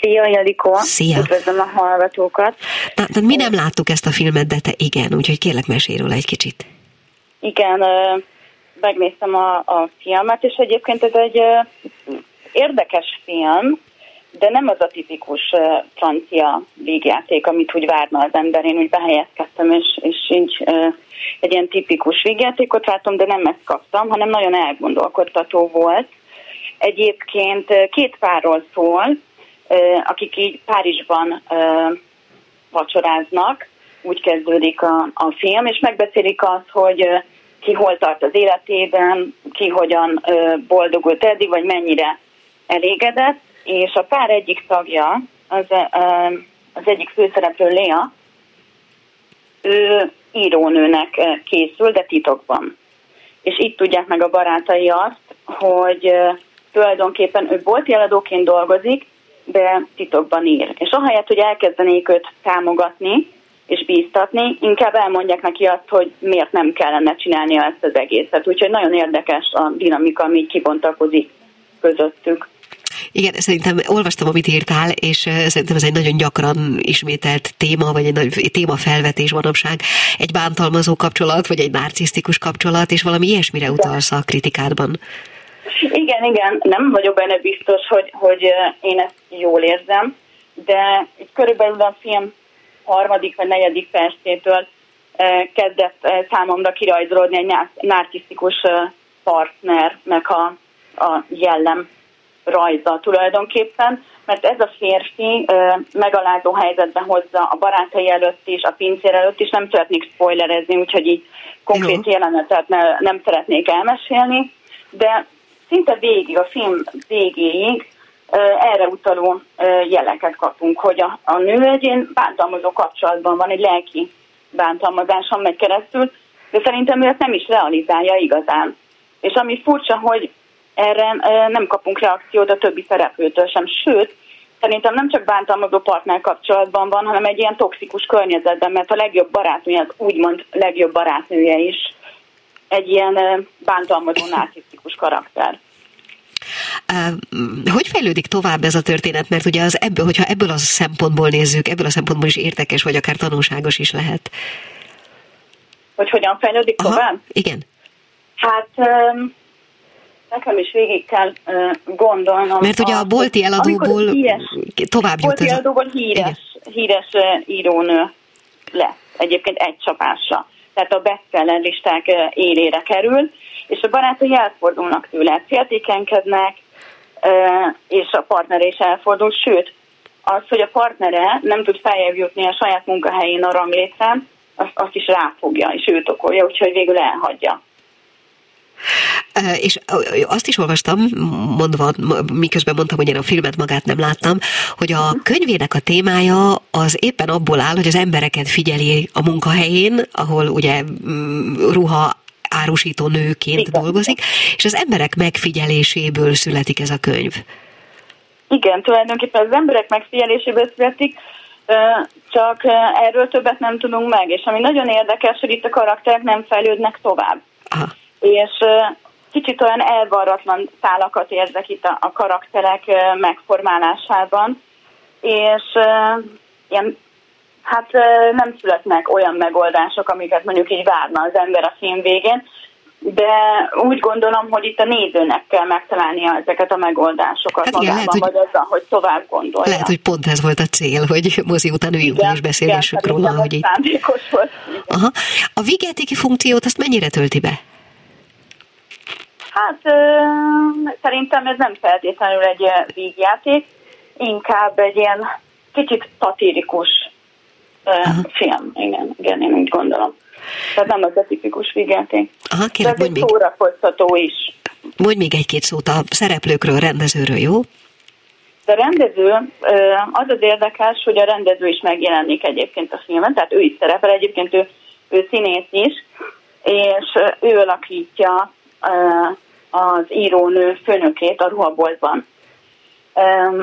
Szia, Jalikó! Szia! Üdvözlöm a hallgatókat! Na, de mi nem láttuk ezt a filmet, de te igen, úgyhogy kérlek mesélj róla egy kicsit. Igen, megnéztem a, a filmet, és egyébként ez egy érdekes film, de nem az a tipikus francia végjáték, amit úgy várna az ember. Én úgy behelyezkedtem, és, és így egy ilyen tipikus végjátékot vártam, de nem ezt kaptam, hanem nagyon elgondolkodtató volt. Egyébként két párról szól, akik így Párizsban vacsoráznak, úgy kezdődik a, a film, és megbeszélik azt, hogy ki hol tart az életében, ki hogyan boldogult eddig, vagy mennyire elégedett, és a pár egyik tagja, az, az egyik főszereplő Léa, ő írónőnek készül, de titokban. És itt tudják meg a barátai azt, hogy tulajdonképpen ő bolti eladóként dolgozik, de titokban ír. És ahelyett, hogy elkezdenék őt támogatni és bíztatni, inkább elmondják neki azt, hogy miért nem kellene csinálnia ezt az egészet. Úgyhogy nagyon érdekes a dinamika, ami kibontakozik közöttük. Igen, szerintem olvastam, amit írtál, és szerintem ez egy nagyon gyakran ismételt téma, vagy egy nagy témafelvetés manapság. Egy bántalmazó kapcsolat, vagy egy narcisztikus kapcsolat, és valami ilyesmire utalsz a kritikádban. Igen, igen, nem vagyok benne biztos, hogy, hogy én ezt jól érzem, de körülbelül a film harmadik vagy negyedik percétől kezdett számomra kirajzolódni egy narcisztikus partnernek a, a jellem rajza tulajdonképpen, mert ez a férfi ö, megalázó helyzetbe hozza a barátai előtt is, a pincér előtt is, nem szeretnék spoilerezni, úgyhogy így konkrét Jó. jelenetet ne, nem szeretnék elmesélni, de szinte végig, a film végéig ö, erre utaló ö, jeleket kapunk, hogy a, a nő egy ilyen bántalmazó kapcsolatban van, egy lelki bántalmazáson megy keresztül, de szerintem ő ezt nem is realizálja igazán. És ami furcsa, hogy erre nem kapunk reakciót a többi szereplőtől sem. Sőt, szerintem nem csak bántalmazó partner kapcsolatban van, hanem egy ilyen toxikus környezetben, mert a legjobb barátnője, az úgymond legjobb barátnője is egy ilyen bántalmazó narcisztikus karakter. Hogy fejlődik tovább ez a történet? Mert ugye az ebből, hogyha ebből a szempontból nézzük, ebből a szempontból is érdekes, vagy akár tanulságos is lehet. Hogy hogyan fejlődik Aha, tovább? Igen. Hát nekem is végig kell uh, gondolnom. Mert ugye a bolti eladóból híres, tovább jut bolti eladóból híres, híres uh, írónő lesz. Egyébként egy csapásra. Tehát a bestseller listák élére kerül, és a barátai elfordulnak tőle, féltékenkednek, és a partner is elfordul, sőt, az, hogy a partnere nem tud feljebb jutni a saját munkahelyén a ranglétrán, azt, azt is ráfogja, és őt okolja, úgyhogy végül elhagyja. És azt is olvastam, mondva, miközben mondtam, hogy én a filmet magát nem láttam, hogy a könyvének a témája az éppen abból áll, hogy az embereket figyeli a munkahelyén, ahol ugye mm, ruha árusító nőként Igen. dolgozik, és az emberek megfigyeléséből születik ez a könyv. Igen, tulajdonképpen az emberek megfigyeléséből születik, csak erről többet nem tudunk meg, és ami nagyon érdekes, hogy itt a karakterek nem fejlődnek tovább. Aha és kicsit olyan elvarratlan szálakat érzek itt a, a karakterek megformálásában, és ilyen, hát nem születnek olyan megoldások, amiket mondjuk így várna az ember a film végén, de úgy gondolom, hogy itt a nézőnek kell megtalálnia ezeket a megoldásokat hát igen, magában, lehet, vagy azzal, hogy tovább gondolja. Lehet, hogy pont ez volt a cél, hogy mozi után üljünk igen, és beszélgessünk róla, hogy itt... Volt, Aha. A vigetéki funkciót azt mennyire tölti be? Hát szerintem ez nem feltétlenül egy vígjáték, inkább egy ilyen kicsit satirikus uh, film. Igen, igen, én úgy gondolom. Tehát nem az a tipikus vígjáték. Aha, kérlek, De ez egy szórakoztató is. Mondj még egy-két szót a szereplőkről, rendezőről, jó? De rendező, az az érdekes, hogy a rendező is megjelenik egyébként a filmen, tehát ő is szerepel, egyébként ő, ő színész is, és ő alakítja az írónő főnökét a ruhaboltban.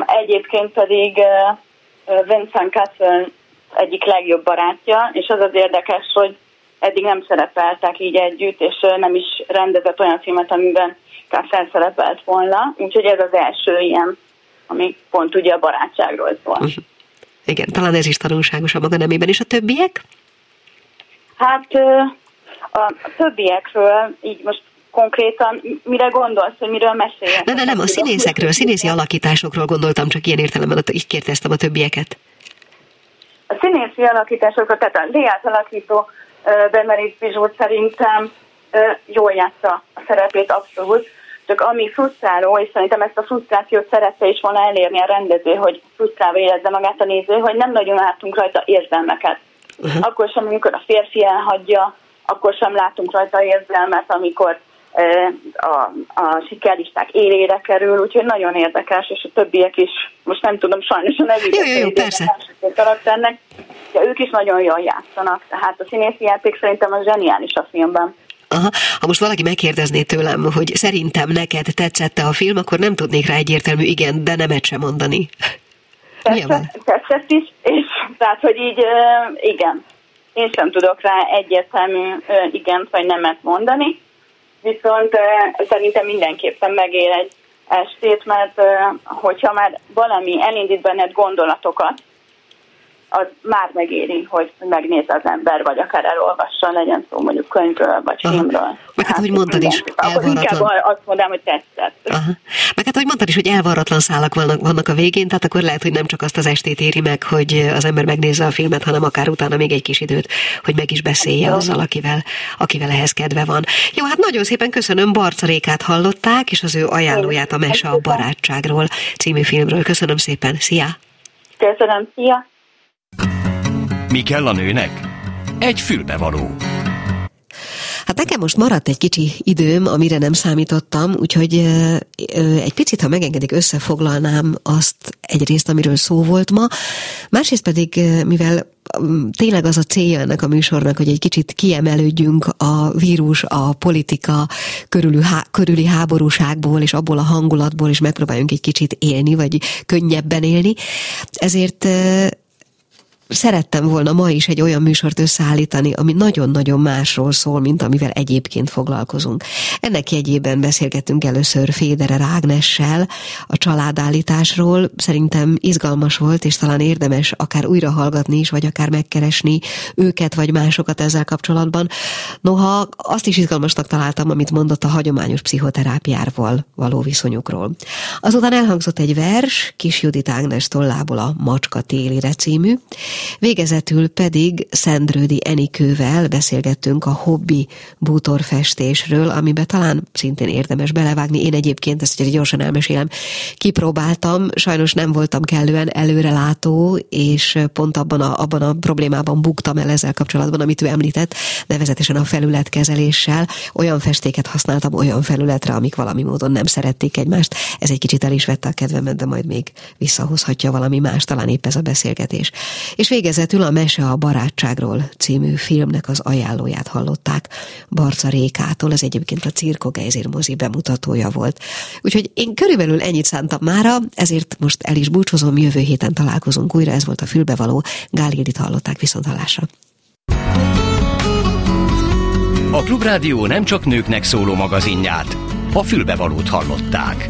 Egyébként pedig Vincent Castle egyik legjobb barátja, és az az érdekes, hogy eddig nem szerepeltek így együtt, és nem is rendezett olyan filmet, amiben Castle szerepelt volna, úgyhogy ez az első ilyen, ami pont ugye a barátságról szól. Uh-huh. Igen, talán ez is tanulságos a maga nemében. És a többiek? Hát a többiekről így most konkrétan mire gondolsz, hogy miről meséljen? Nem, nem, nem, a színészekről, színészi alakításokról gondoltam, csak ilyen értelemben így kérdeztem a többieket. A színészi alakításokról, tehát a Léát alakító Bemerit Bizsót szerintem jól játsza a szerepét abszolút, csak ami frusztráló, és szerintem ezt a frusztrációt szerette is volna elérni a rendező, hogy frusztrálva érezze magát a néző, hogy nem nagyon látunk rajta érzelmeket. Uh-huh. Akkor sem, amikor a férfi elhagyja, akkor sem látunk rajta érzelmet, amikor a, a sikerlisták élére kerül, úgyhogy nagyon érdekes, és a többiek is, most nem tudom sajnos a nevüket, jó, jó, jó, persze. a karakternek, de ők is nagyon jól játszanak, tehát a színészi játék szerintem a zseniális a filmben. Aha. Ha most valaki megkérdezné tőlem, hogy szerintem neked tetszette a film, akkor nem tudnék rá egyértelmű igen, de nemet sem mondani. Tetszett, tetszett is, és tehát, hogy így igen, én sem tudok rá egyértelmű igen vagy nemet mondani viszont szerintem mindenképpen megér egy estét, mert hogyha már valami elindít benned gondolatokat, az már megéri, hogy megnézze az ember, vagy akár elolvassa, legyen szó mondjuk könyvről, vagy Aha. filmről. Meg hát, hogy mondtad is, elvarratlan. Inkább azt mondom, hogy tetszett. Aha. Meg hát, hogy mondtad is, hogy elvarratlan szálak vannak, vannak a végén, tehát akkor lehet, hogy nem csak azt az estét éri meg, hogy az ember megnézze a filmet, hanem akár utána még egy kis időt, hogy meg is beszélje azzal, akivel, akivel ehhez kedve van. Jó, hát nagyon szépen köszönöm, Barca Rékát hallották, és az ő ajánlóját a Mese a barátságról című filmről. Köszönöm szépen, szia! Köszönöm, szia! Mi kell a nőnek? Egy fülbevaló. Hát nekem most maradt egy kicsi időm, amire nem számítottam, úgyhogy egy picit, ha megengedik, összefoglalnám azt egyrészt, amiről szó volt ma, másrészt pedig, mivel tényleg az a célja ennek a műsornak, hogy egy kicsit kiemelődjünk a vírus, a politika körülü, há, körüli háborúságból, és abból a hangulatból, és megpróbáljunk egy kicsit élni, vagy könnyebben élni. Ezért szerettem volna ma is egy olyan műsort összeállítani, ami nagyon-nagyon másról szól, mint amivel egyébként foglalkozunk. Ennek jegyében beszélgettünk először Féderer Ágnessel a családállításról. Szerintem izgalmas volt, és talán érdemes akár újra hallgatni is, vagy akár megkeresni őket, vagy másokat ezzel kapcsolatban. Noha azt is izgalmasnak találtam, amit mondott a hagyományos pszichoterápiával való viszonyukról. Azután elhangzott egy vers, Kis Judit Ágnes tollából a Macska télire című, Végezetül pedig Szendrődi Enikővel beszélgettünk a hobbi bútorfestésről, amiben talán szintén érdemes belevágni. Én egyébként ezt egy gyorsan elmesélem. Kipróbáltam, sajnos nem voltam kellően előrelátó, és pont abban a, abban a problémában buktam el ezzel kapcsolatban, amit ő említett, nevezetesen a felületkezeléssel. Olyan festéket használtam olyan felületre, amik valami módon nem szerették egymást. Ez egy kicsit el is vette a kedvemet, de majd még visszahozhatja valami más, talán épp ez a beszélgetés. És végezetül a Mese a barátságról című filmnek az ajánlóját hallották Barca Rékától, ez egyébként a Cirko Geizir mozi bemutatója volt. Úgyhogy én körülbelül ennyit szántam mára, ezért most el is búcsúzom, jövő héten találkozunk újra, ez volt a fülbevaló, Gál Hildit hallották viszont hallásra. A Klubrádió nem csak nőknek szóló magazinját, a fülbevalót hallották.